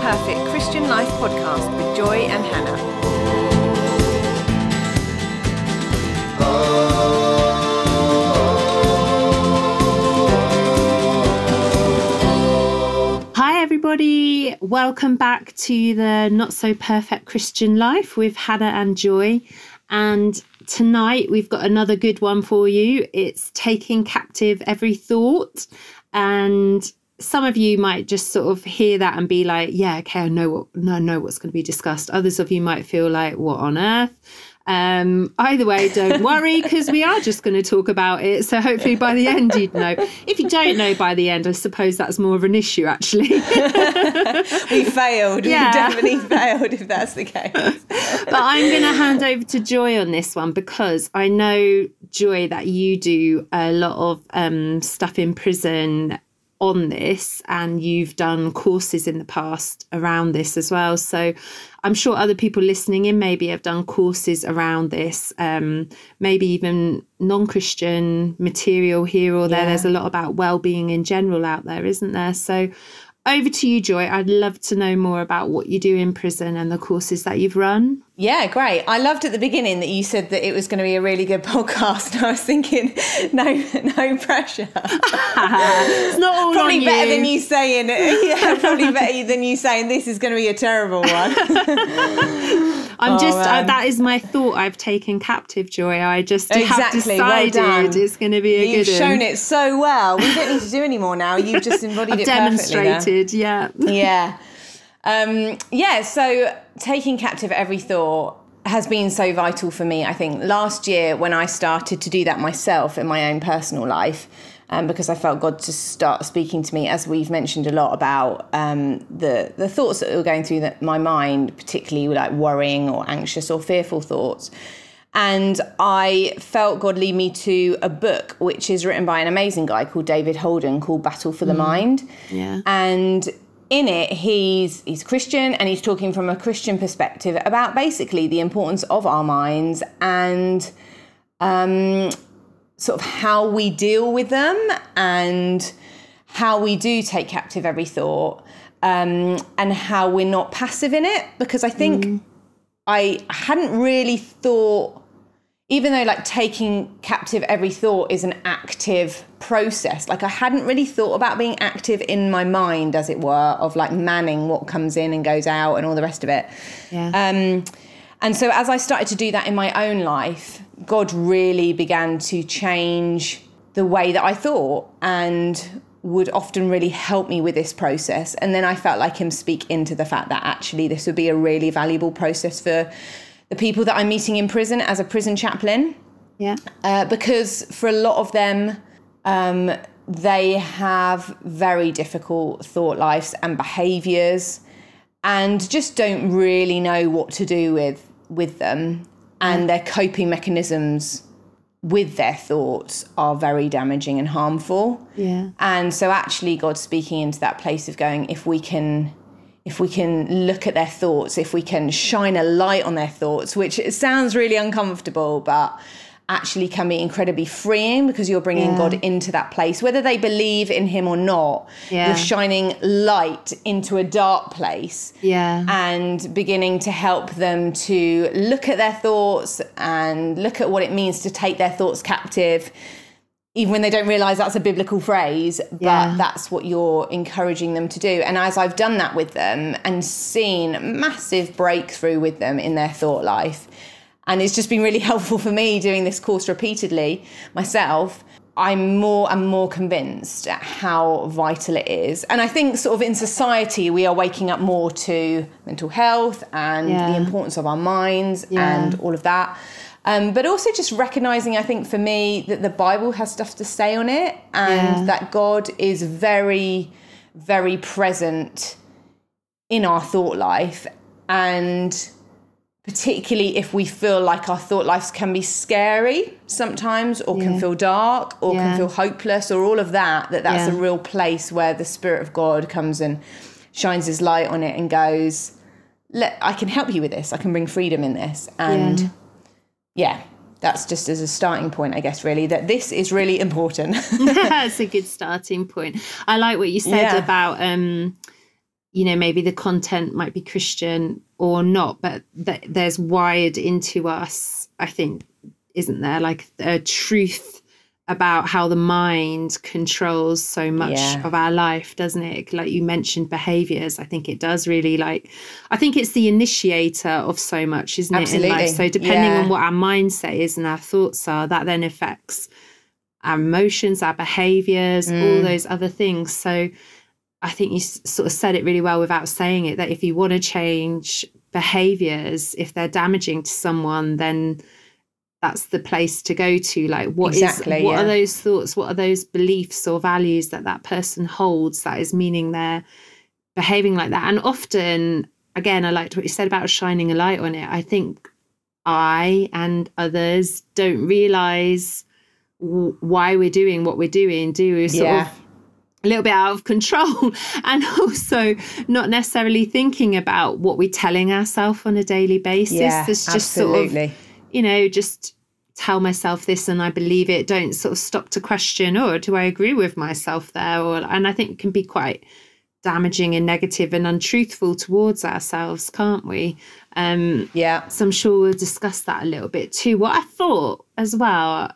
Perfect Christian Life podcast with Joy and Hannah. Hi, everybody. Welcome back to the Not So Perfect Christian Life with Hannah and Joy. And tonight we've got another good one for you. It's taking captive every thought. And some of you might just sort of hear that and be like, yeah, okay, I know what no, I know what's going to be discussed. Others of you might feel like, what on earth? Um, either way, don't worry because we are just going to talk about it. So hopefully by the end you'd know. If you don't know by the end, I suppose that's more of an issue actually. We failed. Yeah. We definitely failed if that's the case. but I'm going to hand over to Joy on this one because I know, Joy, that you do a lot of um, stuff in prison on this and you've done courses in the past around this as well. So I'm sure other people listening in maybe have done courses around this, um, maybe even non Christian material here or there. Yeah. There's a lot about well being in general out there, isn't there? So over to you, Joy. I'd love to know more about what you do in prison and the courses that you've run. Yeah, great. I loved at the beginning that you said that it was going to be a really good podcast. And I was thinking, no, no pressure. it's not all Probably better you. than you saying, yeah, probably better than you saying this is going to be a terrible one. I'm just uh, that is my thought. I've taken captive, Joy. I just have Exactly, well decided done. it's going to be a good You've shown it so well. We don't need to do any more now. You've just embodied it perfectly demonstrated. Yeah. yeah um yeah so taking captive every thought has been so vital for me i think last year when i started to do that myself in my own personal life um, because I felt God to start speaking to me, as we've mentioned a lot about um, the the thoughts that were going through that, my mind, particularly like worrying or anxious or fearful thoughts. And I felt God lead me to a book which is written by an amazing guy called David Holden called Battle for the Mind. Yeah. And in it, he's he's Christian and he's talking from a Christian perspective about basically the importance of our minds and um, sort of how we deal with them and how we do take captive every thought um, and how we're not passive in it. Because I think I hadn't really thought, even though like taking captive every thought is an active process, like I hadn't really thought about being active in my mind, as it were, of like manning what comes in and goes out and all the rest of it. Yeah. Um, and so as I started to do that in my own life, God really began to change the way that I thought and would often really help me with this process. And then I felt like him speak into the fact that actually this would be a really valuable process for the people that I'm meeting in prison as a prison chaplain yeah. uh, because for a lot of them, um, they have very difficult thought lives and behaviors, and just don't really know what to do with with them, and mm. their coping mechanisms with their thoughts are very damaging and harmful. Yeah. And so actually God's speaking into that place of going, if we can if we can look at their thoughts, if we can shine a light on their thoughts, which it sounds really uncomfortable, but actually can be incredibly freeing because you're bringing Yeah. God into that place, whether they believe in Him or not. Yeah. You're shining light into a dark place Yeah. and beginning to help them to look at their thoughts and look at what it means to take their thoughts captive even when they don't realize that's a biblical phrase but Yeah. that's what you're encouraging them to do and as I've done that with them and seen massive breakthrough with them in their thought life and it's just been really helpful for me doing this course repeatedly myself I'm more and more convinced at how vital it is. And I think, sort of, in society, we are waking up more to mental health and Yeah. the importance of our minds Yeah. and all of that. Um, but also just recognizing, I think, for me, that the Bible has stuff to say on it and Yeah. that God is very, very present in our thought life. And particularly if we feel like our thought lives can be scary sometimes or Yeah. can feel dark or Yeah. can feel hopeless or all of that that that's Yeah. a real place where the spirit of god comes and shines his light on it and goes let i can help you with this i can bring freedom in this and Yeah. that's just as a starting point i guess really that this is really important That's a good starting point. I like what you said about um you know maybe the content might be christian or not but th- there's wired into us i think isn't there like a truth about how the mind controls so much Yeah. of our life doesn't it like you mentioned behaviors i think it does really like i think it's the initiator of so much isn't it in life Absolutely. so depending Yeah. on what our mindset is and our thoughts are that then affects our emotions our behaviors all Mm. those other things so i think you sort of said it really well without saying it that if you want to change behaviors if they're damaging to someone then that's the place to go to. Like what is Exactly, what are those thoughts what are those beliefs or values that that person holds that is meaning they're behaving like that? And often again i liked what you said about shining a light on it. I think i and others don't realize w- why we're doing what we're doing do we? Sort Yeah. of a little bit out of control and also not necessarily thinking about what we're telling ourselves on a daily basis Yeah, there's just sort of absolutely. you know, just tell myself this and I believe it. Don't sort of stop to question, or do I agree with myself there? Or and I think it can be quite damaging and negative and untruthful towards ourselves, can't we? Um, yeah. so I'm sure we'll discuss that a little bit too. What I thought as well.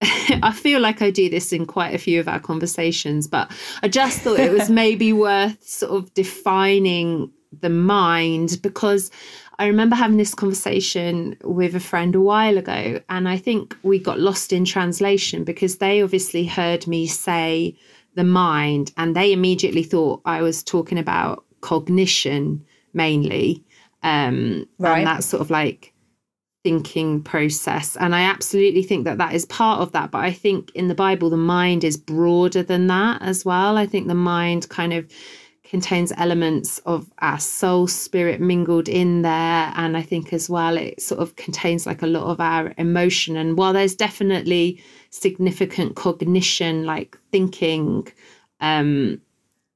I feel like I do this in quite a few of our conversations, but I just thought it was maybe worth sort of defining the mind because I remember having this conversation with a friend a while ago, and I think we got lost in translation because they obviously heard me say the mind and they immediately thought I was talking about cognition mainly. Um, Right. And that sort of like thinking process. And I absolutely think that that is part of that. But I think in the Bible, the mind is broader than that as well. I think the mind kind of contains elements of our soul spirit mingled in there and i think as well it sort of contains like a lot of our emotion and while there's definitely significant cognition like thinking um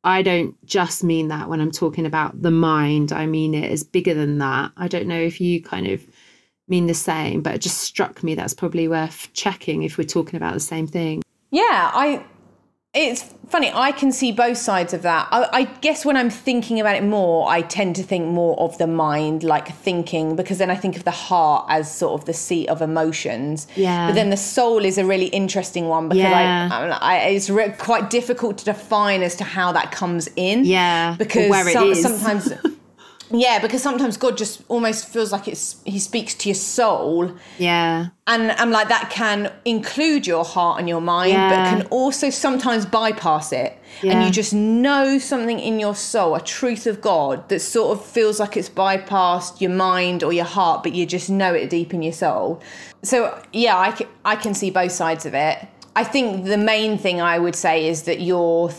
i don't just mean that when i'm talking about the mind i mean it is bigger than that i don't know if you kind of mean the same but it just struck me that's probably worth checking if we're talking about the same thing Yeah, I. It's funny. I can see both sides of that. I, I guess when I'm thinking about it more, I tend to think more of the mind, like thinking, because then I think of the heart as sort of the seat of emotions. Yeah. But then the soul is a really interesting one because Yeah. I, I, it's re- quite difficult to define as to how that comes in. Yeah, Because where it some- sometimes. Yeah, because sometimes God just almost feels like it's He speaks to your soul, yeah and I'm like that can include your heart and your mind, Yeah. but can also sometimes bypass it. yeah. And you just know something in your soul, a truth of God that sort of feels like it's bypassed your mind or your heart, but you just know it deep in your soul. So yeah, I can, I can see both sides of it. I think the main thing I would say is that you're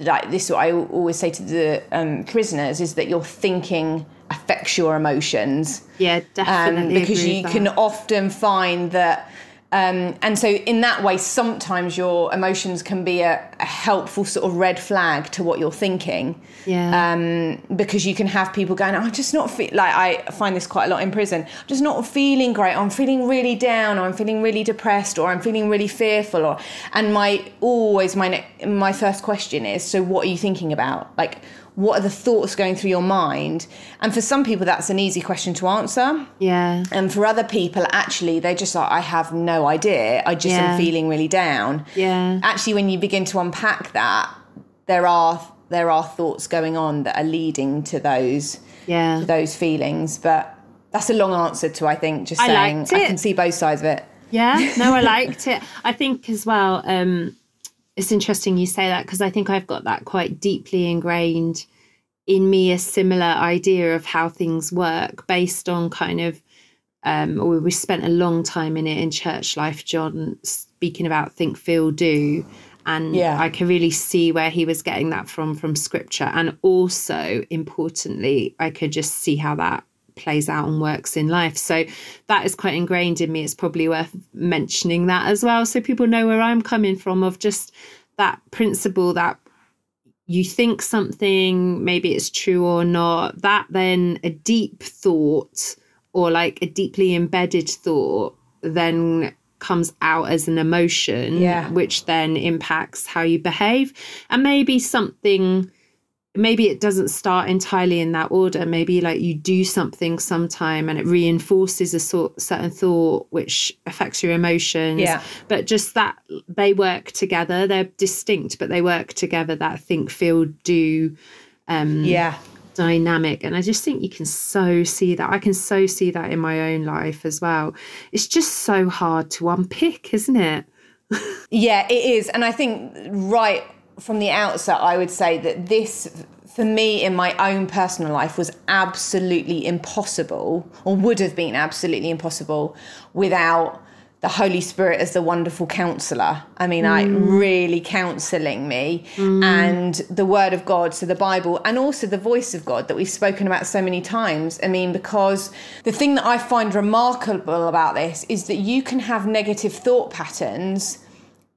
like this. is What I always say to the um, prisoners is that your thinking affects your emotions yeah definitely um, because you with can often find that um, and so in that way sometimes your emotions can be a, a helpful sort of red flag to what you're thinking. Yeah. Um, because you can have people going i'm just not fe-, like i find this quite a lot in prison. I'm just not feeling great. I'm feeling really down or i'm feeling really depressed or i'm feeling really fearful or and my always my ne- my first question is so what are you thinking about? Like what are the thoughts going through your mind and for some people that's an easy question to answer yeah and for other people, actually, they're just like, I have no idea. I just Yeah. am feeling really down. yeah Actually, when you begin to unpack that, there are there are thoughts going on that are leading to those yeah to those feelings. But that's a long answer to I think just I saying I can see both sides of it. Yeah, no, I liked it. I think as well, um, it's interesting you say that because I think I've got that quite deeply ingrained in me a similar idea of how things work based on kind of um or we spent a long time in it in church life john speaking about think feel do and Yeah. i can really see where he was getting that from from scripture and also importantly i could just see how that plays out and works in life so that is quite ingrained in me it's probably worth mentioning that as well so people know where i'm coming from of just that principle that you think something, maybe it's true or not, that then a deep thought or like a deeply embedded thought then comes out as an emotion, Yeah. which then impacts how you behave. And maybe something maybe it doesn't start entirely in that order. Maybe like you do something sometime and it reinforces a sort certain thought which affects your emotions. Yeah. but just that they work together. They're distinct but they work together that think feel do um Yeah. dynamic. And i just think you can so see that. I can so see that in my own life as well. It's just so hard to unpick isn't it? Yeah, it is. And I think right from the outset, I would say that this, for me in my own personal life, was absolutely impossible, or would have been absolutely impossible without the Holy Spirit as the wonderful counselor. I mean, I mm. really counseling me mm. and the word of God, so the Bible, and also the voice of God that we've spoken about so many times. I mean, because the thing that I find remarkable about this is that you can have negative thought patterns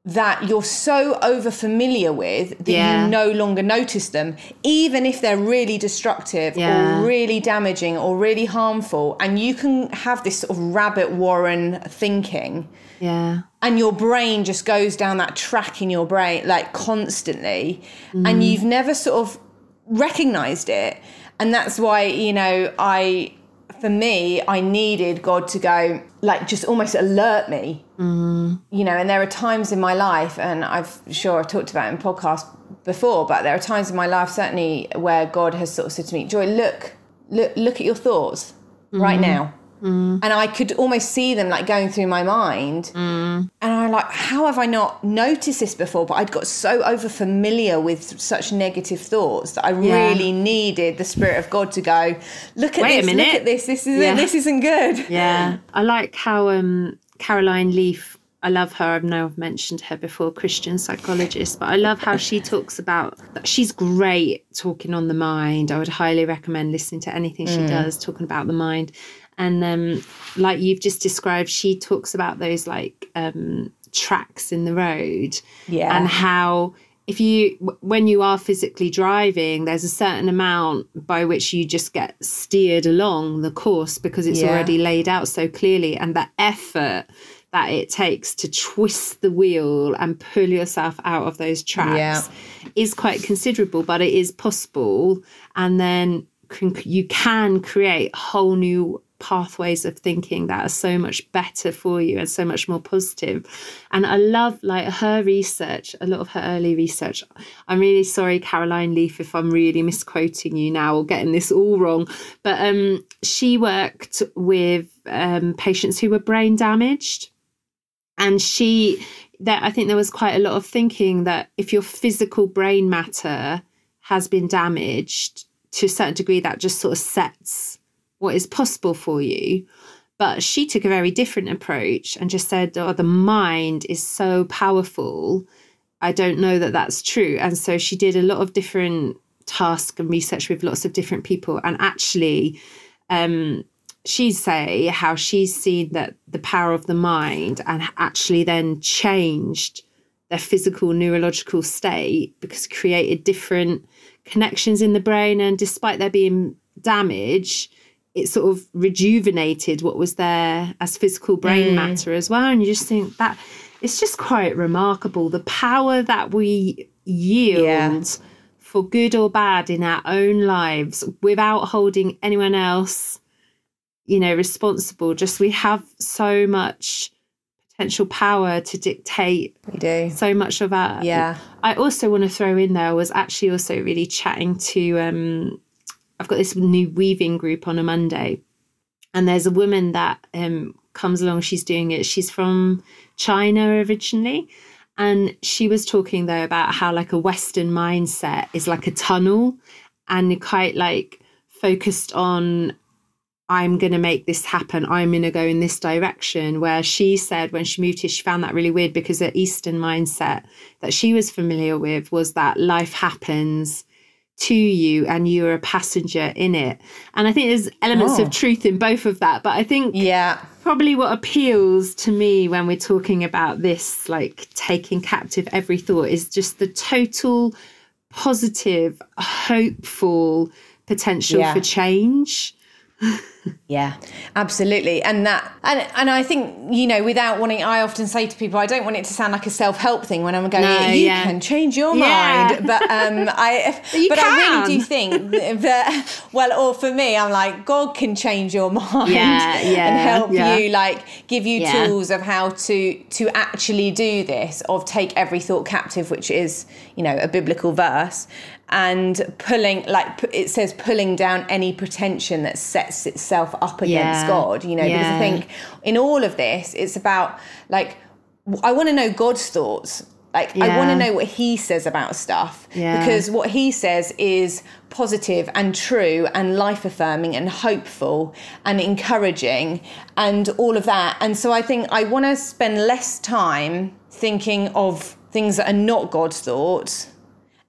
that you're so over familiar with that Yeah. you no longer notice them, even if they're really destructive Yeah. or really damaging or really harmful. And you can have this sort of rabbit warren thinking, yeah and your brain just goes down that track in your brain like constantly, and mm. you've never sort of recognized it. And that's why, you know, I, for me, I needed God to go, like, just almost alert me. Mm. You know, and there are times in my life, and I've sure I've talked about it in podcasts before, but there are times in my life certainly where God has sort of said to me, Joy, look, look, look at your thoughts right mm-hmm. now. Mm. And I could almost see them like going through my mind. Mm. And I'm like, how have I not noticed this before? But I'd got so over familiar with such negative thoughts that I Yeah. really needed the Spirit of God to go, look at Wait a this, look at this, this is Yeah. this isn't good. Yeah, I like how um, Caroline Leaf. I love her. I know I've mentioned her before, Christian psychologist, but I love how she talks about. She's great talking on the mind. I would highly recommend listening to anything she mm. does talking about the mind. And um, like you've just described, she talks about those like um, tracks in the road Yeah. and how if you when you are physically driving there's a certain amount by which you just get steered along the course because it's Yeah. already laid out so clearly and the effort that it takes to twist the wheel and pull yourself out of those tracks Yeah. is quite considerable but it is possible and then you can create whole new pathways of thinking that are so much better for you and so much more positive. And i love like her research a lot of her early research. I'm really sorry caroline leaf if i'm really misquoting you now or getting this all wrong but um she worked with um patients who were brain damaged. And she that i think there was quite a lot of thinking that if your physical brain matter has been damaged to a certain degree that just sort of sets what is possible for you. But she took a very different approach and just said oh the mind is so powerful. I don't know that that's true. And so she did a lot of different tasks and research with lots of different people. And actually um she'd say how she's seen that the power of the mind and actually then changed their physical neurological state because created different connections in the brain. And despite there being damage it sort of rejuvenated what was there as physical brain matter as well and you just think that it's just quite remarkable the power that we yield Yeah. for good or bad in our own lives without holding anyone else you know responsible just we have so much potential power to dictate We do. so much of our Yeah. i also want to throw in there I was actually also really chatting to um i've got this new weaving group on a monday and there's a woman that um comes along she's doing it she's from china originally and she was talking though about how like a western mindset is like a tunnel and quite like focused on I'm going to make this happen. I'm going to go in this direction. Where she said when she moved here, she found that really weird because the Eastern mindset that she was familiar with was that life happens to you and you're a passenger in it. And I think there's elements Oh. of truth in both of that. But I think Yeah. probably what appeals to me when we're talking about this, like taking captive every thought, is just the total positive, hopeful potential Yeah. for change. Yeah, absolutely. And that and and I think, you know, without wanting I often say to people, I don't want it to sound like a self-help thing when I'm going, No, you yeah. can change your Yeah. mind. But um I You but I really do think that well, or for me, I'm like, God can change your mind Yeah, yeah, and help you, like give you tools of how to to actually do this, of take every thought captive, which is, you know, a biblical verse. And pulling, like it says, pulling down any pretension that sets itself up against Yeah. God, you know, because I think in all of this, it's about like, i want to know God's thoughts. Like, I want to know what he says about stuff Yeah. because what he says is positive and true and life affirming and hopeful and encouraging and all of that. And so I think I want to spend less time thinking of things that are not God's thoughts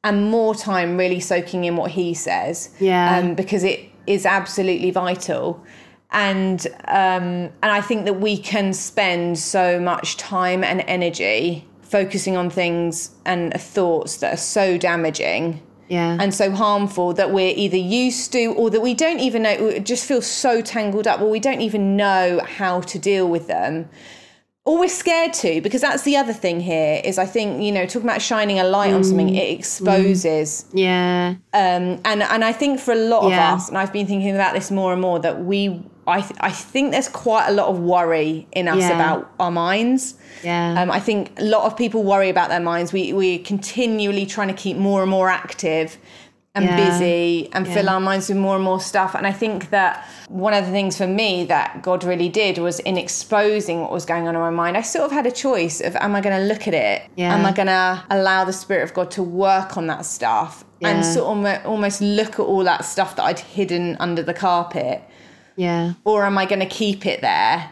and more time really soaking in what he says. Yeah. Um, because it is absolutely vital. And um, and I think that we can spend so much time and energy focusing on things and thoughts that are so damaging Yeah. and so harmful that we're either used to or that we don't even know just feel so tangled up or we don't even know how to deal with them or we're scared to because that's the other thing here is i think you know talking about shining a light on something it exposes yeah. um, and and I think for a lot Yeah. of us, and I've been thinking about this more and more, that we I th- I think there's quite a lot of worry in us Yeah. about our minds. Yeah. Um, I think a lot of people worry about their minds. We we're continually trying to keep more and more active and Yeah. busy and fill our minds with more and more stuff. And I think that one of the things for me that God really did was in exposing what was going on in my mind. I sort of had a choice of am I going to look at it? Yeah. Am I going to allow the Spirit of God to work on that stuff and sort of almost look at all that stuff that I'd hidden under the carpet? yeah. or am I going to keep it there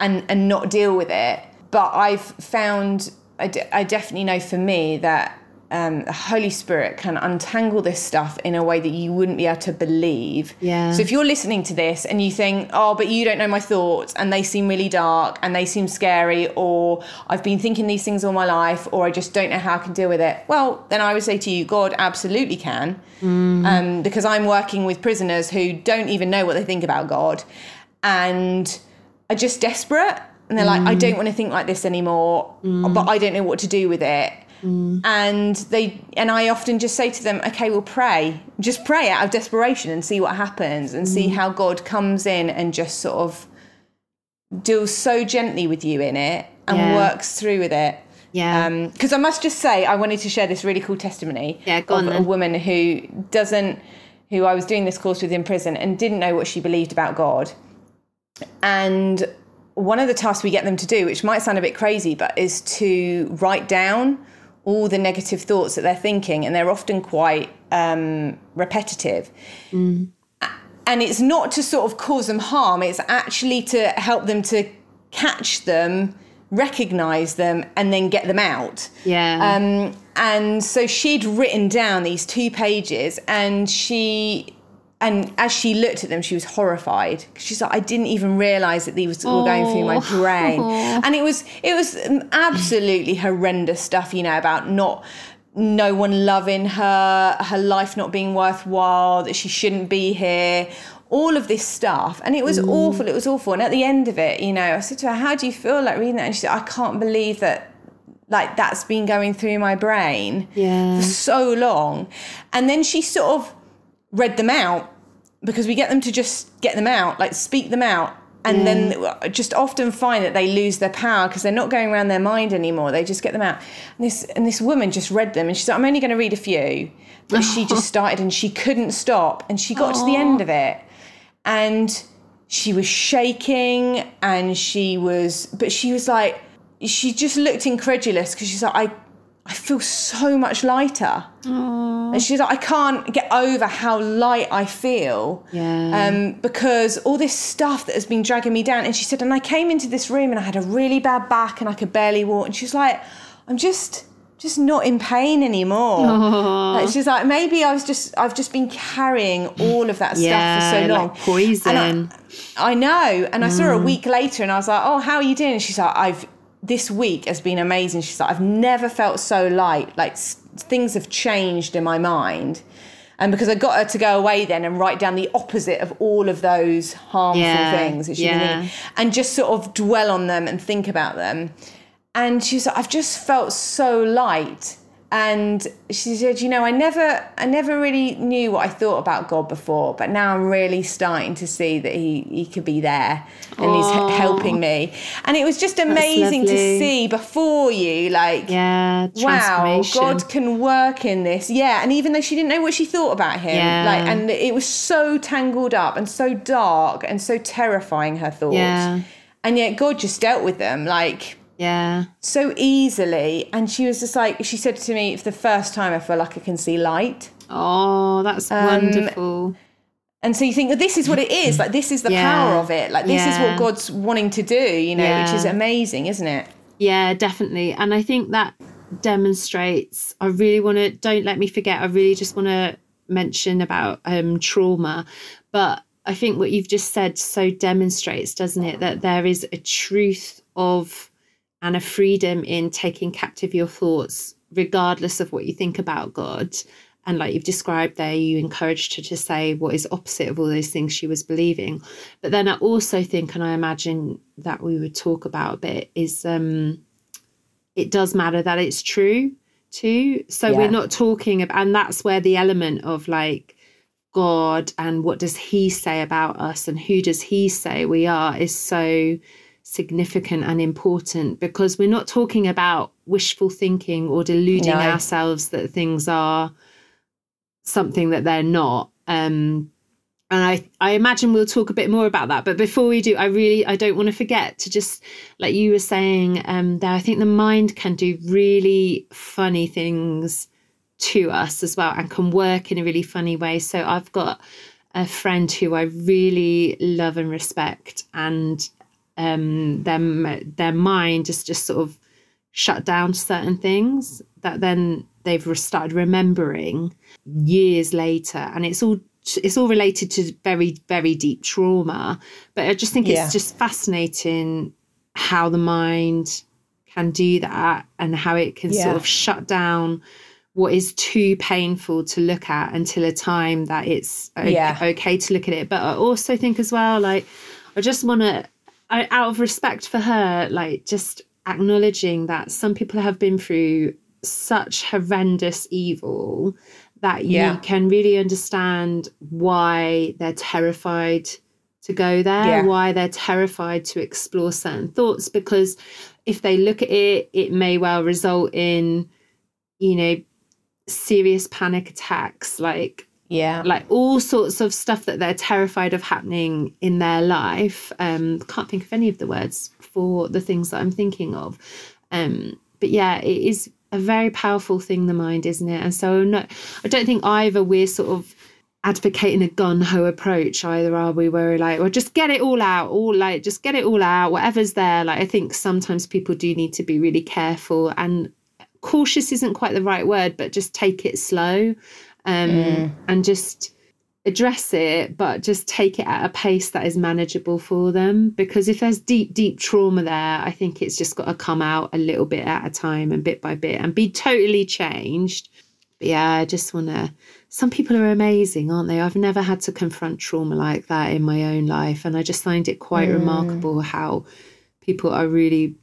and and not deal with it? But I've found I, I definitely know for me that um, the Holy Spirit can untangle this stuff in a way that you wouldn't be able to believe. Yeah. So if you're listening to this and you think, oh, but you don't know my thoughts and they seem really dark and they seem scary, or I've been thinking these things all my life, or I just don't know how I can deal with it, well, then I would say to you, God absolutely can. Um, because I'm working with prisoners who don't even know what they think about God and are just desperate. And they're like, I don't want to think like this anymore, but I don't know what to do with it. And they and I often just say to them, okay, well pray. Just pray out of desperation and see what happens and see how God comes in and just sort of deals so gently with you in it and Yeah. works through with it. Yeah. Um, because I must just say, I wanted to share this really cool testimony Yeah, of a woman who doesn't, who I was doing this course with in prison and didn't know what she believed about God. And one of the tasks we get them to do, which might sound a bit crazy, but is to write down all the negative thoughts that they're thinking, and they're often quite um, repetitive. And it's not to sort of cause them harm, it's actually to help them to catch them, recognize them, and then get them out. yeah. Um, and so she'd written down these two pages, and she, and as she looked at them, she was horrified. She's like, I didn't even realize that these were going through my Oh. brain, and it was it was absolutely horrendous stuff, you know, about not no one loving her, her life not being worthwhile, that she shouldn't be here. All of this stuff, and it was mm. awful. It was awful. And at the end of it, you know, I said to her, "How do you feel like reading that?" And she said, "I can't believe that like that's been going through my brain Yeah. for so long. And then she sort of read them out because we get them to just get them out, like speak them out. And then uh, just often find that they lose their power because they're not going around their mind anymore. They just get them out. And this and this woman just read them and she said, I'm only going to read a few. But she just started and she couldn't stop. And she got to the end of it. And she was shaking and she was but she was like she just looked incredulous because she's like i i feel so much lighter and she's like i can't get over how light i feel Yeah. um, because all this stuff that has been dragging me down and she said and i came into this room and i had a really bad back and i could barely walk and she's like i'm just just not in pain anymore Like, she's like maybe i was just i've just been carrying all of that stuff yeah. for so long Like poison. I, I know. And I saw her a week later and I was like, oh, how are you doing? And she's like, I've, this week has been amazing. She's like, I've never felt so light. Like s- things have changed in my mind. And because I got her to go away then and write down the opposite of all of those harmful Yeah, things that she'd yeah. thinking, and just sort of dwell on them and think about them. And she was like, I've just felt so light. And she said, you know, I never, I never really knew what I thought about God before, but now I'm really starting to see that He, He could be there and He's helping me. And it was just amazing to see before you, like, Yeah, wow. God can work in this. Yeah, and even though she didn't know what she thought about Him, Yeah. like, and it was so tangled up and so dark and so terrifying her thoughts, Yeah. and yet God just dealt with them, like Yeah. so easily. And she was just like, she said to me, for the first time, I feel like I can see light. Oh, that's Um, wonderful. And so you think, this is what it is. Like, this is the Yeah. power of it. Like, this is what God's wanting to do, you know, which is amazing, isn't it? Yeah, definitely. And I think that demonstrates, I really want to, don't let me forget, I really just want to mention about um, trauma. But I think what you've just said so demonstrates, doesn't it, that there is a truth of and a freedom in taking captive your thoughts, regardless of what you think about God. And like you've described there, you encouraged her to say what is opposite of all those things she was believing. But then I also think, and I imagine that we would talk about a bit, is um, it does matter that it's true too. So Yeah. we're not talking about, and that's where the element of like God and what does He say about us and who does He say we are is so significant and important because we're not talking about wishful thinking or deluding No. ourselves that things are something that they're not. Um, and I, I imagine we'll talk a bit more about that. But before we do, I really I don't want to forget to just like you were saying um, there. I think the mind can do really funny things to us as well, and can work in a really funny way. So I've got a friend who I really love and respect, and um, them their mind just just sort of shut down to certain things that then they've started remembering years later and it's all it's all related to very very deep trauma but i just think Yeah. it's just fascinating how the mind can do that and how it can Yeah. sort of shut down what is too painful to look at until a time that it's o- Yeah. okay to look at it but i also think as well like i just want to I, out of respect for her, like just acknowledging that some people have been through such horrendous evil that you Yeah. can really understand why they're terrified to go there, Yeah. why they're terrified to explore certain thoughts, because if they look at it, it may well result in, you know, serious panic attacks, like Yeah. like all sorts of stuff that they're terrified of happening in their life. Um, can't think of any of the words for the things that I'm thinking of. Um, but yeah, it is a very powerful thing, the mind, isn't it? And so no, I don't think either we're sort of advocating a gun ho approach either are we where we're like well just get it all out all like just get it all out whatever's there like i think sometimes people do need to be really careful and cautious isn't quite the right word but just take it slow um, and just address it, but just take it at a pace that is manageable for them. Because if there's deep, deep trauma there, I think it's just got to come out a little bit at a time and bit by bit and be totally changed. But yeah, I just want to. Some people are amazing, aren't they? I've never had to confront trauma like that in my own life. And I just find it quite remarkable how people are really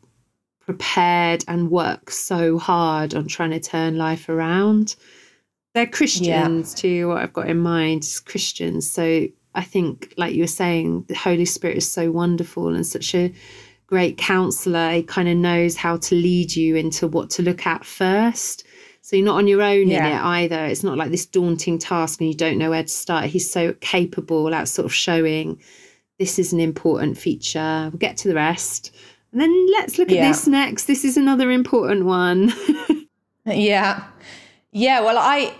prepared and work so hard on trying to turn life around they're Christians too. What I've got in mind is Christians. So I think, like you were saying, the Holy Spirit is so wonderful and such a great counselor. He kind of knows how to lead you into what to look at first. So you're not on your own Yeah. in it either. It's not like this daunting task and you don't know where to start. He's so capable at sort of showing this is an important feature. We'll get to the rest. And then let's look at this next. This is another important one. Yeah. Yeah. Well, I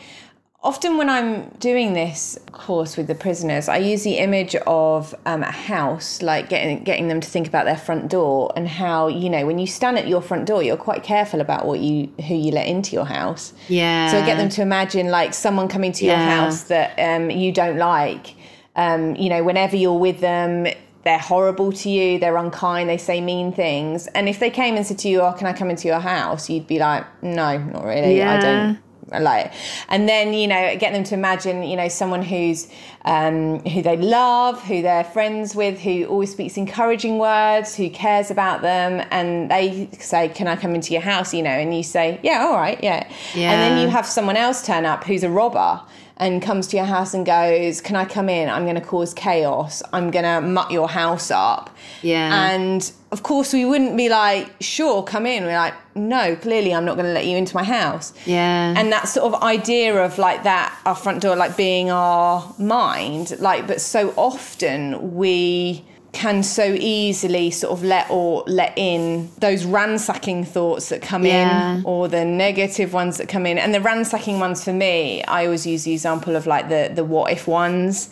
often when I'm doing this course with the prisoners, I use the image of um, a house, like getting getting them to think about their front door and how you know when you stand at your front door, you're quite careful about what you who you let into your house. yeah. So I get them to imagine like someone coming to your Yeah. house that um, you don't like. Um, you know, whenever you're with them, they're horrible to you, they're unkind, they say mean things. And if they came and said to you, "Oh, can I come into your house?" You'd be like, "No, not really. I don't like and then you know get them to imagine you know someone who's um, who they love who they're friends with who always speaks encouraging words who cares about them and they say can i come into your house you know and you say yeah all right yeah, Yeah. and then you have someone else turn up who's a robber and comes to your house and goes can i come in? I'm going to cause chaos. I'm going to muck your house up. Yeah. and of course we wouldn't be like sure come in. We're like no clearly i'm not going to let you into my house. Yeah. and that sort of idea of like that our front door like being our mind like but so often we can so easily sort of let or let in those ransacking thoughts that come Yeah. in or the negative ones that come in and the ransacking ones for me i always use the example of like the the what if ones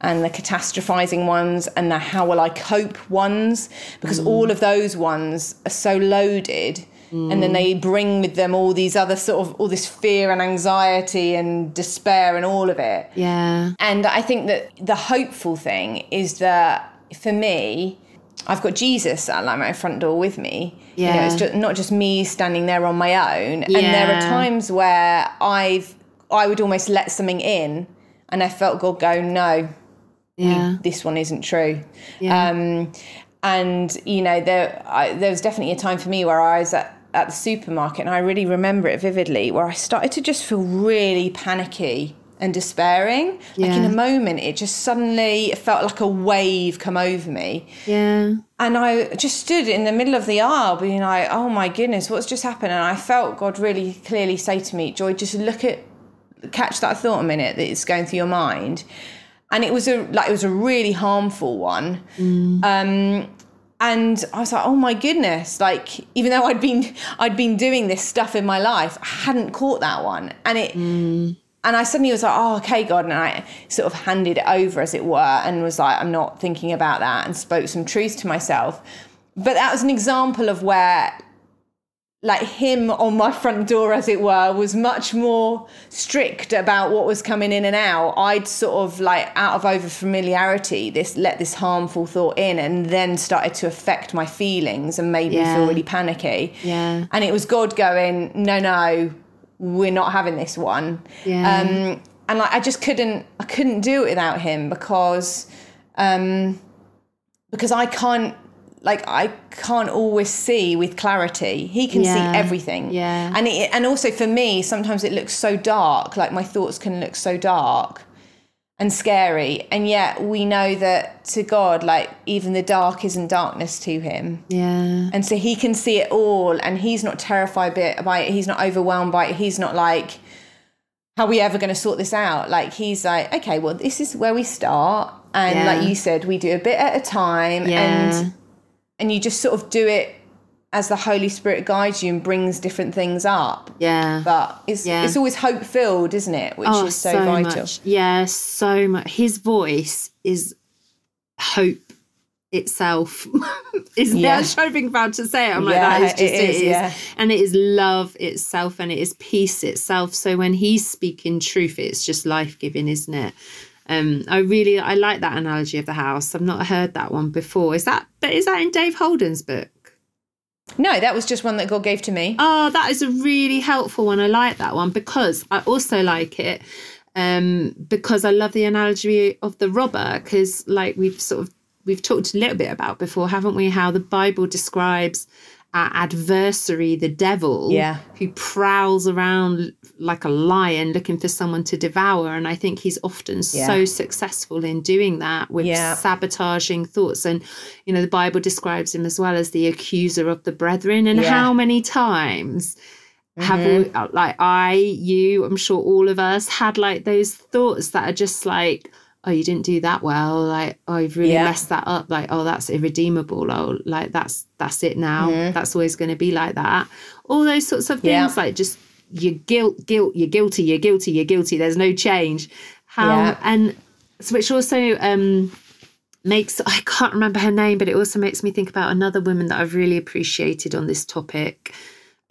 and the catastrophizing ones and the how will i cope ones because mm. all of those ones are so loaded and then mm. they bring with them all these other sort of all this fear and anxiety and despair and all of it yeah. and I think that the hopeful thing is that for me, I've got Jesus at like my front door with me. You know, it's just not just me standing there on my own. And there are times where I've I would almost let something in and I felt God go, No, Yeah. this one isn't true. Yeah. Um, and you know, there I, there was definitely a time for me where I was at, at the supermarket, and I really remember it vividly, where I started to just feel really panicky and despairing. Like in a moment, it just suddenly felt like a wave come over me. yeah. And I just stood in the middle of the aisle being like, oh my goodness, what's just happened? And I felt God really clearly say to me, Joy, just look at, catch that thought a minute that is going through your mind. And it was a like it was a really harmful one. Um, and I was like, oh my goodness, like even though I'd been I'd been doing this stuff in my life, I hadn't caught that one. And it and I suddenly was like, oh, okay, God. And I sort of handed it over, as it were, and was like, I'm not thinking about that, and spoke some truth to myself. But that was an example of where, like, him on my front door, as it were, was much more strict about what was coming in and out. I'd sort of, like, out of over familiarity, this let this harmful thought in, and then started to affect my feelings and made me feel really panicky. Yeah. And it was God going, no, no, we're not having this one. Yeah. Um, and like I just couldn't, I couldn't do it without him because, um, because I can't, like I can't always see with clarity. He can Yeah. see everything. Yeah. And it, and also for me, sometimes it looks so dark. Like my thoughts can look so dark and scary, and yet we know that to God, like even the dark isn't darkness to him. Yeah. And so he can see it all and he's not terrified by- it. He's not overwhelmed by it. He's not like, how are we ever going to sort this out? Like, he's like, okay, well, this is where we start. And Yeah. like you said, we do a bit at a time Yeah. and and you just sort of do it as the Holy Spirit guides you and brings different things up. Yeah. But it's Yeah. it's always hope filled, isn't it? Which oh, is so, vital. much. Yeah, so much. His voice is hope itself. Isn't Yeah. it? I was trying about to say it. I'm like, Yeah, that is just it it is, is. yeah. And it is love itself and it is peace itself. So when he's speaking truth, it's just life giving, isn't it? Um, I really I like that analogy of the house. I've not heard that one before. Is that but is that in Dave Holden's book? No, that was just one that God gave to me. Oh, that is a really helpful one. I like that one because I also like it um, because I love the analogy of the robber because, like we've sort of we've talked a little bit about before, haven't we? How the Bible describes our adversary, the devil, Yeah. who prowls around like a lion looking for someone to devour. And I think he's often Yeah. so successful in doing that with Yeah. sabotaging thoughts. And, you know, the Bible describes him as well as the accuser of the brethren. And Yeah. how many times have mm-hmm. we, uh, like I, you, I'm sure all of us had like those thoughts that are just like, oh, you didn't do that well. Like, oh, you've really Yeah. messed that up. Like, oh, that's irredeemable. Oh, like that's that's it now. Mm-hmm. That's always going to be like that. All those sorts of Yeah. things, like just you're guilt, guilt, you're guilty, you're guilty, you're guilty. There's no change. How Yeah. and so which also um makes I can't remember her name, but it also makes me think about another woman that I've really appreciated on this topic.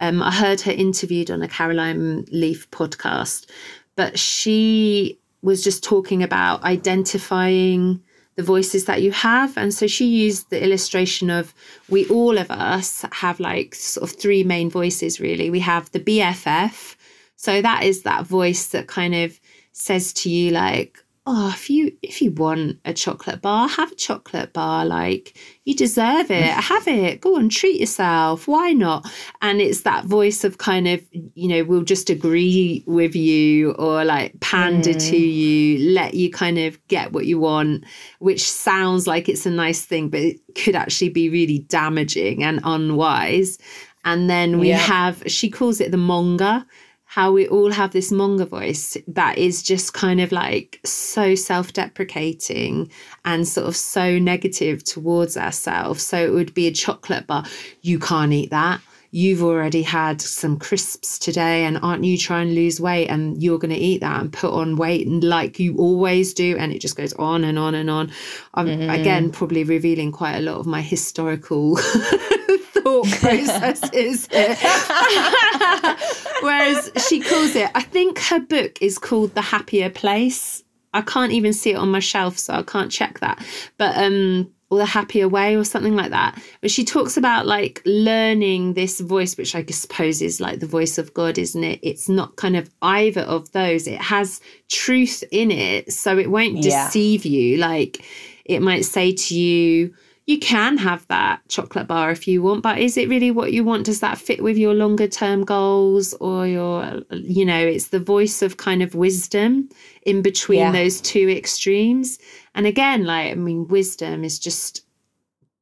Um, I heard her interviewed on a Caroline Leaf podcast, but she was just talking about identifying the voices that you have. And so she used the illustration of we all of us have like sort of three main voices really. We have the BFF. So that is that voice that kind of says to you like oh if you if you want a chocolate bar have a chocolate bar like you deserve it. Have it. Go and treat yourself. Why not? And it's that voice of kind of you know we'll just agree with you or like pander mm. to you let you kind of get what you want which sounds like it's a nice thing but it could actually be really damaging and unwise. And then we yeah. have she calls it the monger how we all have this monger voice that is just kind of like so self deprecating and sort of so negative towards ourselves. So it would be a chocolate bar. You can't eat that. You've already had some crisps today, and aren't you trying to lose weight? And you're going to eat that and put on weight, and like you always do. And it just goes on and on and on. I'm mm-hmm. again probably revealing quite a lot of my historical thought processes. Whereas she calls it, I think her book is called The Happier Place. I can't even see it on my shelf, so I can't check that. But um, or the happier way or something like that. But she talks about like learning this voice, which I suppose is like the voice of God, isn't it? It's not kind of either of those. It has truth in it, so it won't yeah. deceive you. Like it might say to you, you can have that chocolate bar if you want, but is it really what you want? Does that fit with your longer term goals or your, you know, it's the voice of kind of wisdom in between yeah. those two extremes. And again, like, I mean, wisdom is just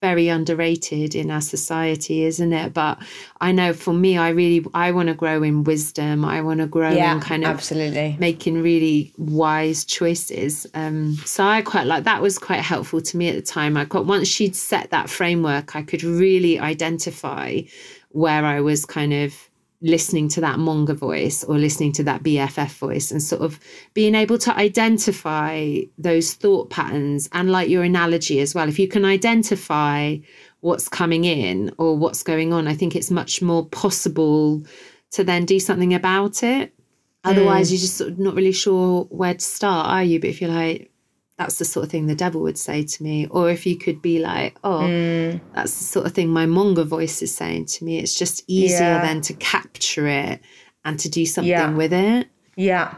very underrated in our society isn't it? But i know for me i really i want to grow in wisdom. I want to grow yeah, in kind of absolutely. making really wise choices. Um so i quite like that was quite helpful to me at the time. I got once she'd set that framework i could really identify where i was kind of listening to that monger voice or listening to that BFF voice and sort of being able to identify those thought patterns and like your analogy as well. If you can identify what's coming in or what's going on, I think it's much more possible to then do something about it. Otherwise, mm. you're just sort of not really sure where to start, are you? But if you're like, that's the sort of thing the devil would say to me. Or if you could be like, oh, mm. that's the sort of thing my monger voice is saying to me. It's just easier yeah. then to capture it and to do something yeah. with it. Yeah.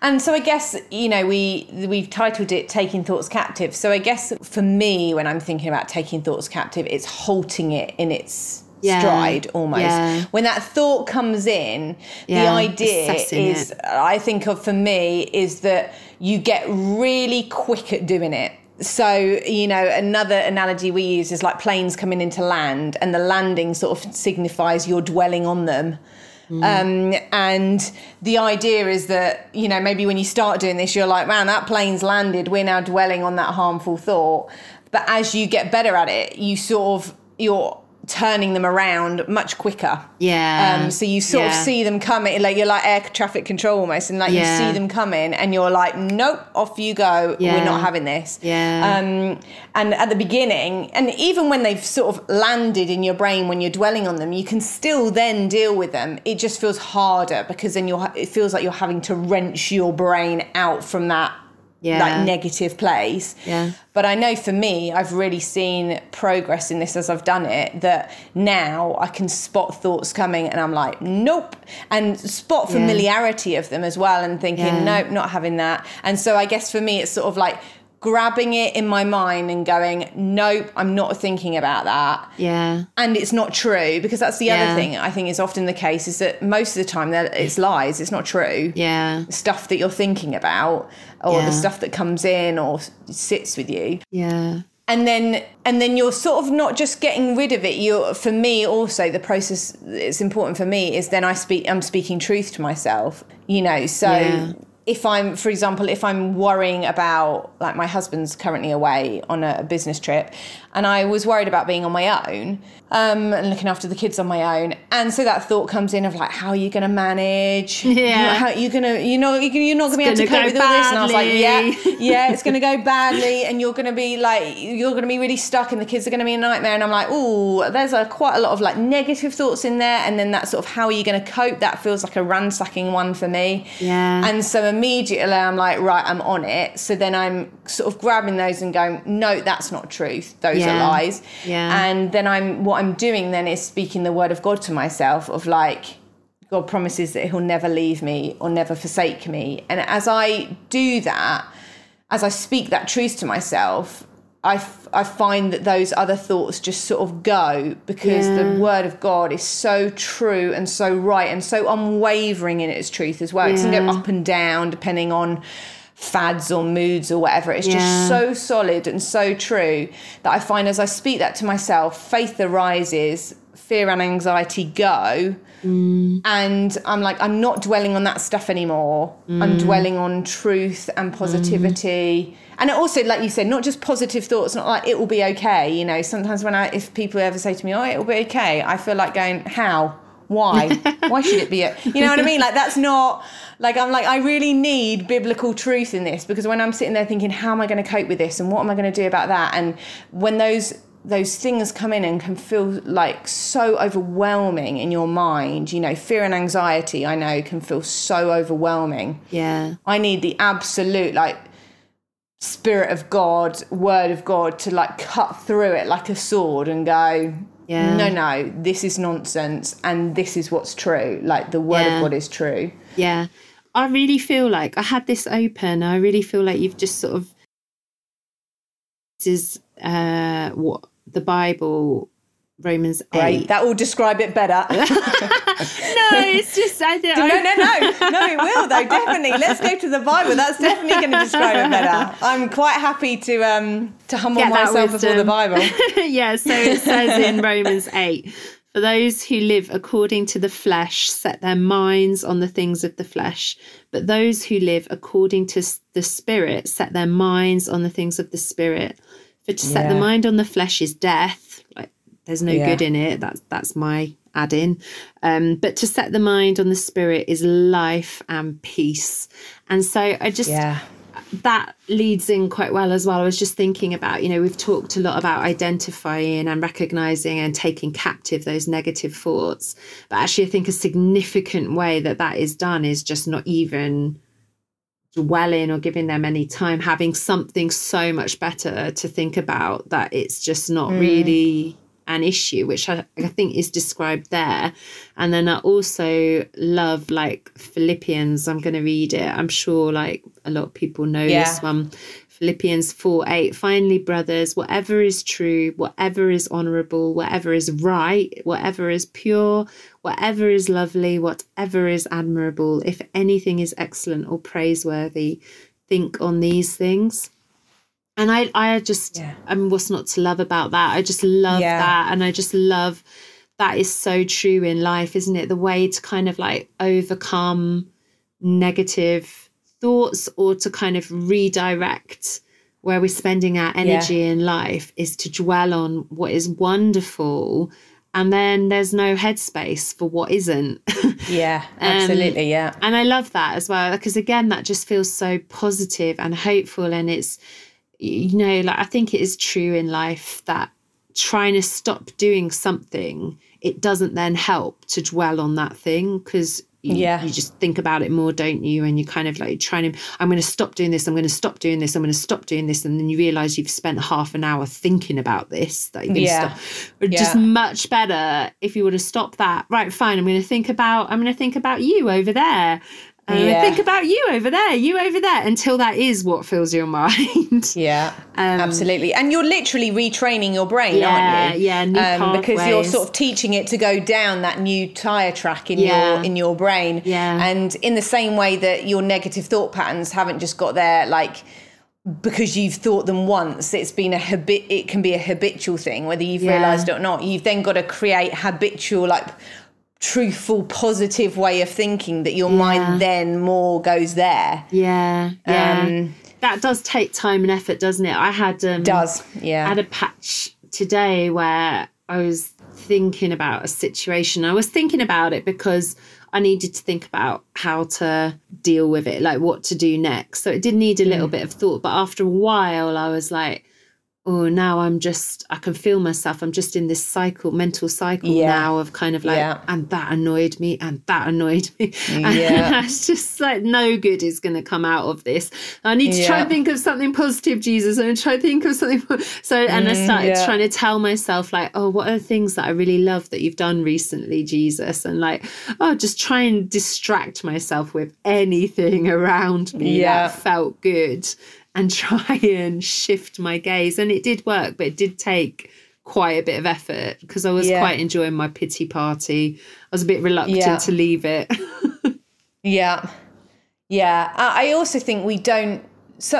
And so I guess you know we we've titled it "Taking Thoughts Captive." So I guess for me, when I'm thinking about taking thoughts captive, it's halting it in its yeah. stride almost. Yeah. When that thought comes in, yeah. the idea is it. I think of for me is that you get really quick at doing it. So, you know, another analogy we use is like planes coming into land and the landing sort of signifies you're dwelling on them. Mm. Um, and the idea is that, you know, maybe when you start doing this, you're like, man, that plane's landed. We're now dwelling on that harmful thought. But as you get better at it, you sort of, you're turning them around much quicker. Yeah. Um, so you sort yeah. of see them coming, like you're like air traffic control almost, and like yeah. you see them coming, and you're like, nope, off you go. Yeah. We're not having this. Yeah. Um, and at the beginning, and even when they've sort of landed in your brain when you're dwelling on them, you can still then deal with them. It just feels harder because then you're. It feels like you're having to wrench your brain out from that yeah. like negative place. Yeah. But I know for me, I've really seen progress in this as I've done it. That now I can spot thoughts coming, and I'm like, nope, and spot familiarity yeah. of them as well, and thinking, yeah. nope, not having that. And so I guess for me, it's sort of like grabbing it in my mind and going, nope, I'm not thinking about that. Yeah. And it's not true because that's the yeah. other thing I think is often the case is that most of the time that it's lies. It's not true. Yeah. Stuff that you're thinking about or yeah. the stuff that comes in or sits with you. Yeah. And then and then you're sort of not just getting rid of it. You for me also the process it's important for me is then I speak I'm speaking truth to myself. You know, so yeah if I'm, for example, if I'm worrying about, like, my husband's currently away on a business trip, and I was worried about being on my own um, and looking after the kids on my own, and so that thought comes in of like, how are you going to manage? Yeah, how are you going to, you know, you're not going to be able to cope with all this. And I was like, yeah, yeah, it's going to go badly, and you're going to be like, you're going to be really stuck, and the kids are going to be a nightmare. And I'm like, oh, there's a quite a lot of like negative thoughts in there, and then that sort of how are you going to cope? That feels like a ransacking one for me. Yeah, and so immediately I'm like, right, I'm on it. So then I'm sort of grabbing those and going, no, that's not truth. Those yeah. are lies. Yeah. And then I'm what I'm doing then is speaking the word of God to myself of like, God promises that He'll never leave me or never forsake me. And as I do that, as I speak that truth to myself, I, f- I find that those other thoughts just sort of go because Yeah. the word of God is so true and so right and so unwavering in its truth as well. It doesn't go up and down depending on fads or moods or whatever. It's Yeah. just so solid and so true that I find as I speak that to myself, faith arises, fear and anxiety go. Mm. And I'm like, I'm not dwelling on that stuff anymore. I'm mm. dwelling on truth and mm. positivity. And it also, like you said, not just positive thoughts, not like it will be okay. You know, sometimes when I, if people ever say to me, oh, it will be okay, I feel like going, how? Why? Why should it be? A, you know what I mean? Like, that's not, like, I'm like, I really need biblical truth in this because when I'm sitting there thinking, how am I going to cope with this? And what am I going to do about that? And when those, those things come in and can feel like so overwhelming in your mind, you know, fear and anxiety, I know can feel so overwhelming. Yeah. I need the absolute like spirit of God, word of God to like cut through it like a sword and go, Yeah. no, no, this is nonsense and this is what's true. Like the word Yeah. of God is true. Yeah. I really feel like I had this open. I really feel like you've just sort of this is uh what the Bible Romans Great. 8. That will describe it better. no, it's just I don't no, no, no. No, it will though, definitely. Let's go to the Bible. That's definitely going to describe it better. I'm quite happy to um to humble Get myself before the. Bible. yeah, so it says in Romans 8 For those who live according to the flesh set their minds on the things of the flesh, but those who live according to the Spirit set their minds on the things of the Spirit. For to set the mind on the flesh is death, there's no Yeah. good in it. That's that's my add in. Um, but to set the mind on the Spirit is life and peace. And so I just Yeah. that leads in quite well as well. I was just thinking about, you know, we've talked a lot about identifying and recognizing and taking captive those negative thoughts. But actually, I think a significant way that that is done is just not even dwelling or giving them any time, having something so much better to think about that it's just not really an issue, which I, I think is described there. And then I also love like Philippians. I'm going to read it. I'm sure like a lot of people know Yeah. this one. Philippians 4 8. Finally, brothers, whatever is true, whatever is honorable, whatever is right, whatever is pure, whatever is lovely, whatever is admirable, if anything is excellent or praiseworthy, think on these things. And I, I just, Yeah. I mean, what's not to love about that? I just love Yeah. that. And I just love that is so true in life, isn't it? The way to kind of like overcome negative thoughts or to kind of redirect where we're spending our energy in life is to dwell on what is wonderful. And then there's no headspace for what isn't. Yeah. Um, absolutely. yeah. And I love that as well because again, that just feels so positive and hopeful. And it's, you know, like I think it is true in life that trying to stop doing something, it doesn't then help to dwell on that thing because. You, Yeah. you just think about it more, don't you? And you're kind of like trying to, I'm going to stop doing this. I'm going to stop doing this. I'm going to stop doing this. And then you realize you've spent half an hour thinking about this. That you're Yeah. stop. But Just much better if you were to stop that. Right, fine. I'm going to think about. I'm going to think about you over there. Uh, Yeah. Think about you over there, you over there, until that is what fills your mind. Yeah, absolutely. And you're literally retraining your brain, Um, Yeah, aren't you? yeah, new because you're sort of teaching it to go down that new tire track in Yeah. your in your brain. Yeah. And in the same way that your negative thought patterns haven't just got there like because you've thought them once, it's been a habit it can be a habitual thing, whether you've Yeah. realized it or not. You've then got to create habitual like truthful positive way of thinking that your Yeah. mind then more goes there yeah, yeah. Um, that does take time and effort, doesn't it? I had um, does yeah I had a patch today where I was thinking about a situation. I was thinking about it because I needed to think about how to deal with it, like what to do next. So it did need a little bit of thought. But after a while, I was like, oh now i'm just i can feel myself i'm just in this cycle mental cycle Yeah. now of kind of like Yeah. and that annoyed me and that annoyed me Yeah. and it's just like no good is going to come out of this i need to try and think of something positive jesus and try to think of something so and i Mm, started yeah. trying to tell myself like oh what are the things that i really love that you've done recently jesus and like oh just try and distract myself with anything around me Yeah. that felt good and try and shift my gaze. And it did work, but it did take quite a bit of effort because I was Yeah. quite enjoying my pity party. I was a bit reluctant Yeah. to leave it. Yeah. Yeah. I I also think we don't. So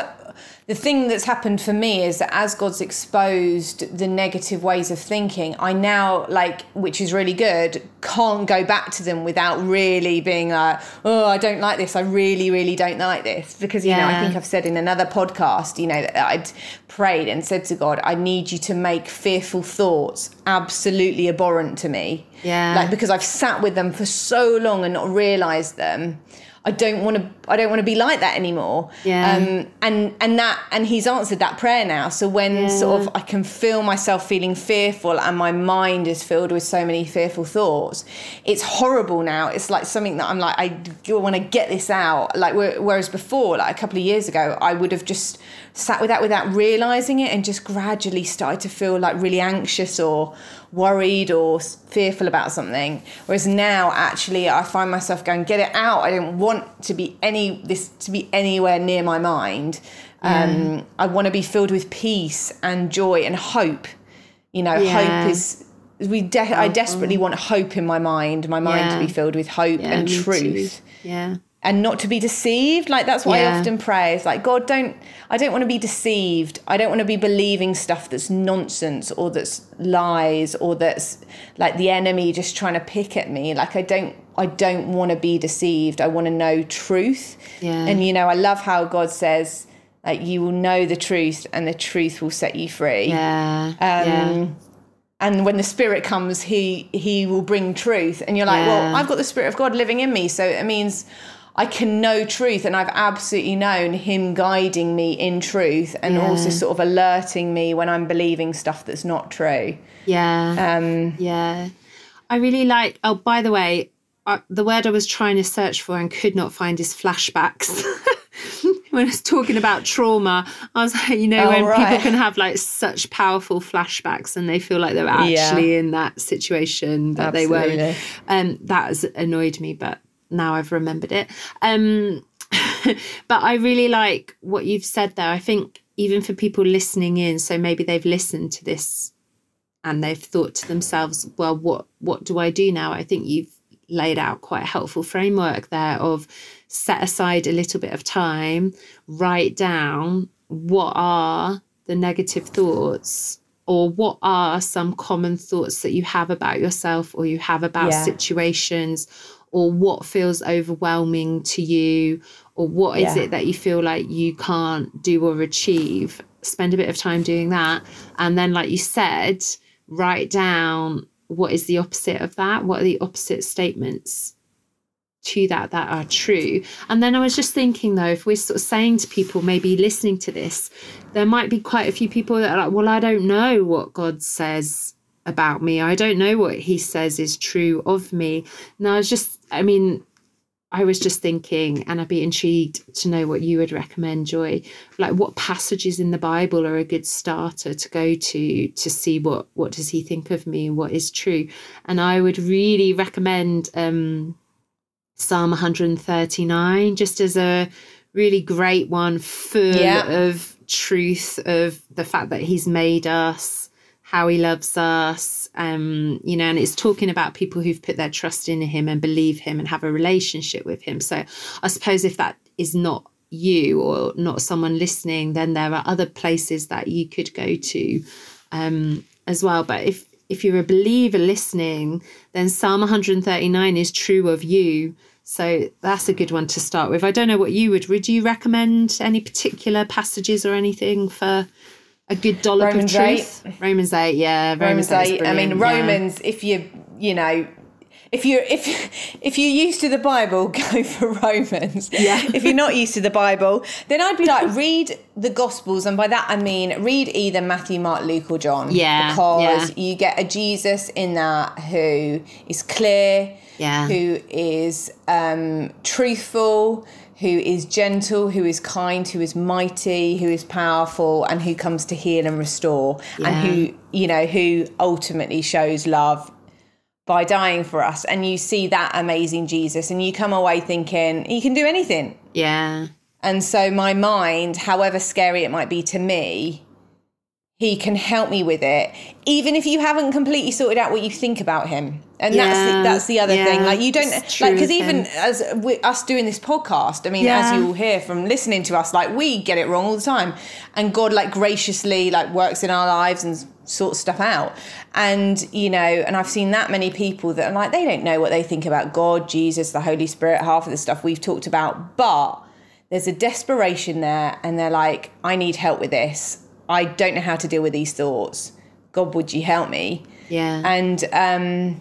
the thing that's happened for me is that as God's exposed the negative ways of thinking, I now, like, which is really good, can't go back to them without really being like, oh, I don't like this. I really, really don't like this. Because, you know, I think I've said in another podcast, you know, that I'd prayed and said to God, I need you to make fearful thoughts absolutely abhorrent to me. Yeah. Like, because I've sat with them for so long and not realized them. I don't want to. I don't want to be like that anymore. Yeah. Um, and and that and he's answered that prayer now. So when sort of I can feel myself feeling fearful and my mind is filled with so many fearful thoughts, it's horrible now. It's like something that I'm like I want to get this out. Like whereas before, like a couple of years ago, I would have just sat with that without realizing it and just gradually started to feel like really anxious or worried or fearful about something whereas now actually i find myself going get it out i don't want to be any this to be anywhere near my mind um, i want to be filled with peace and joy and hope. You know Yeah. hope is we de- i desperately want hope in my mind my mind to be filled with hope and truth. Yeah. And not to be deceived. Like that's what Yeah. i often pray. It's like god don't i don't want to be deceived. I don't want to be believing stuff that's nonsense or that's lies or that's like the enemy just trying to pick at me. Like i don't i don't want to be deceived. I want to know truth. Yeah. and you know i love how god says like you will know the truth and the truth will set you free. Yeah. yeah. um, and when the spirit comes he he will bring truth. And you're like well i've got the spirit of god living in me so it means i can know truth and i've absolutely known him guiding me in truth and Yeah. also sort of alerting me when i'm believing stuff that's not true Yeah. um Yeah. I really like, oh, by the way, uh, the word I was trying to search for and could not find is flashbacks. when I was talking about trauma, I was like, you know, Oh, when people can have like such powerful flashbacks and they feel like they're Yeah. actually in that situation that they were in. Absolutely. Um, that has annoyed me, but now I've remembered it. Um, but I really like what you've said there. I think even for people listening in, so maybe they've listened to this and they've thought to themselves, well, what what do I do now? I think you've laid out quite a helpful framework there of set aside a little bit of time, write down what are the negative thoughts or what are some common thoughts that you have about yourself or you have about Yeah. situations or what feels overwhelming to you or what is Yeah. it that you feel like you can't do or achieve? Spend a bit of time doing that. And then like you said write down what is the opposite of that. What are the opposite statements to that that are true? And then i was just thinking though if we're sort of saying to people maybe listening to this there might be quite a few people that are like well i don't know what god says about me. I don't know what he says is true of me. Now i was just i mean I was just thinking, and I'd be intrigued to know what you would recommend, Joy. Like, what passages in the Bible are a good starter to go to to see what what does he think of me, what is true? And I would really recommend um, Psalm 139, just as a really great one, full Yeah. of truth of the fact that He's made us, how He loves us, um, you know, and it's talking about people who've put their trust in Him and believe Him and have a relationship with Him. So I suppose if that is not you or not someone listening, then there are other places that you could go to um, as well. But if if you're a believer listening, then Psalm 139 is true of you. So that's a good one to start with. I don't know what you would. Would you recommend any particular passages or anything for a good dollop Romans of truth? Romans 8, yeah. Romans 8 is 8. I mean, brilliant, yeah. Romans, if you, you know, if you're if if you're used to the Bible, go for Romans. Yeah. if you're not used to the Bible, then I'd be like, read the Gospels, and by that I mean read either Matthew, Mark, Luke, or John. Yeah, Because yeah. you get a Jesus in that who is clear, Yeah. who is um, truthful, who is gentle, who is kind, who is mighty, who is powerful, and who comes to heal and restore, Yeah. and who you know who ultimately shows love by dying for us. And you see that amazing Jesus, and you come away thinking he can do anything. Yeah. And so my mind, however scary it might be to me, he can help me with it, even if you haven't completely sorted out what you think about him. And that's the, that's the other yeah, thing. Like you don't like because even as we, us doing this podcast, I mean, Yeah. as you will hear from listening to us, like we get it wrong all the time, and God like graciously like works in our lives and sorts stuff out. And you know, and I've seen that many people that are like they don't know what they think about God, Jesus, the Holy Spirit, half of the stuff we've talked about, but there's a desperation there and they're like i need help with this i don't know how to deal with these thoughts god would you help me Yeah. and um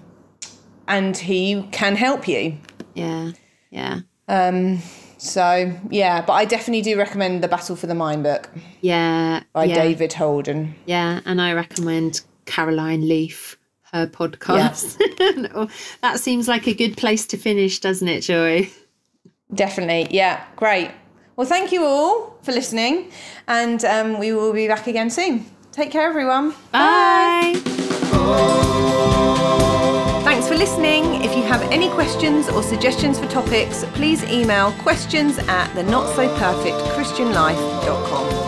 and he can help you yeah. Yeah. Um. so yeah but i definitely do recommend the battle for the mind book Yeah. by yeah. david holden Yeah, and I recommend Caroline Leaf, her podcast. Oh, that seems like a good place to finish, doesn't it, Joy? definitely yeah great well thank you all for listening and um, we will be back again soon take care everyone Bye. Thanks for listening. If you have any questions or suggestions for topics, please email questions at the not so perfect christianlife.com.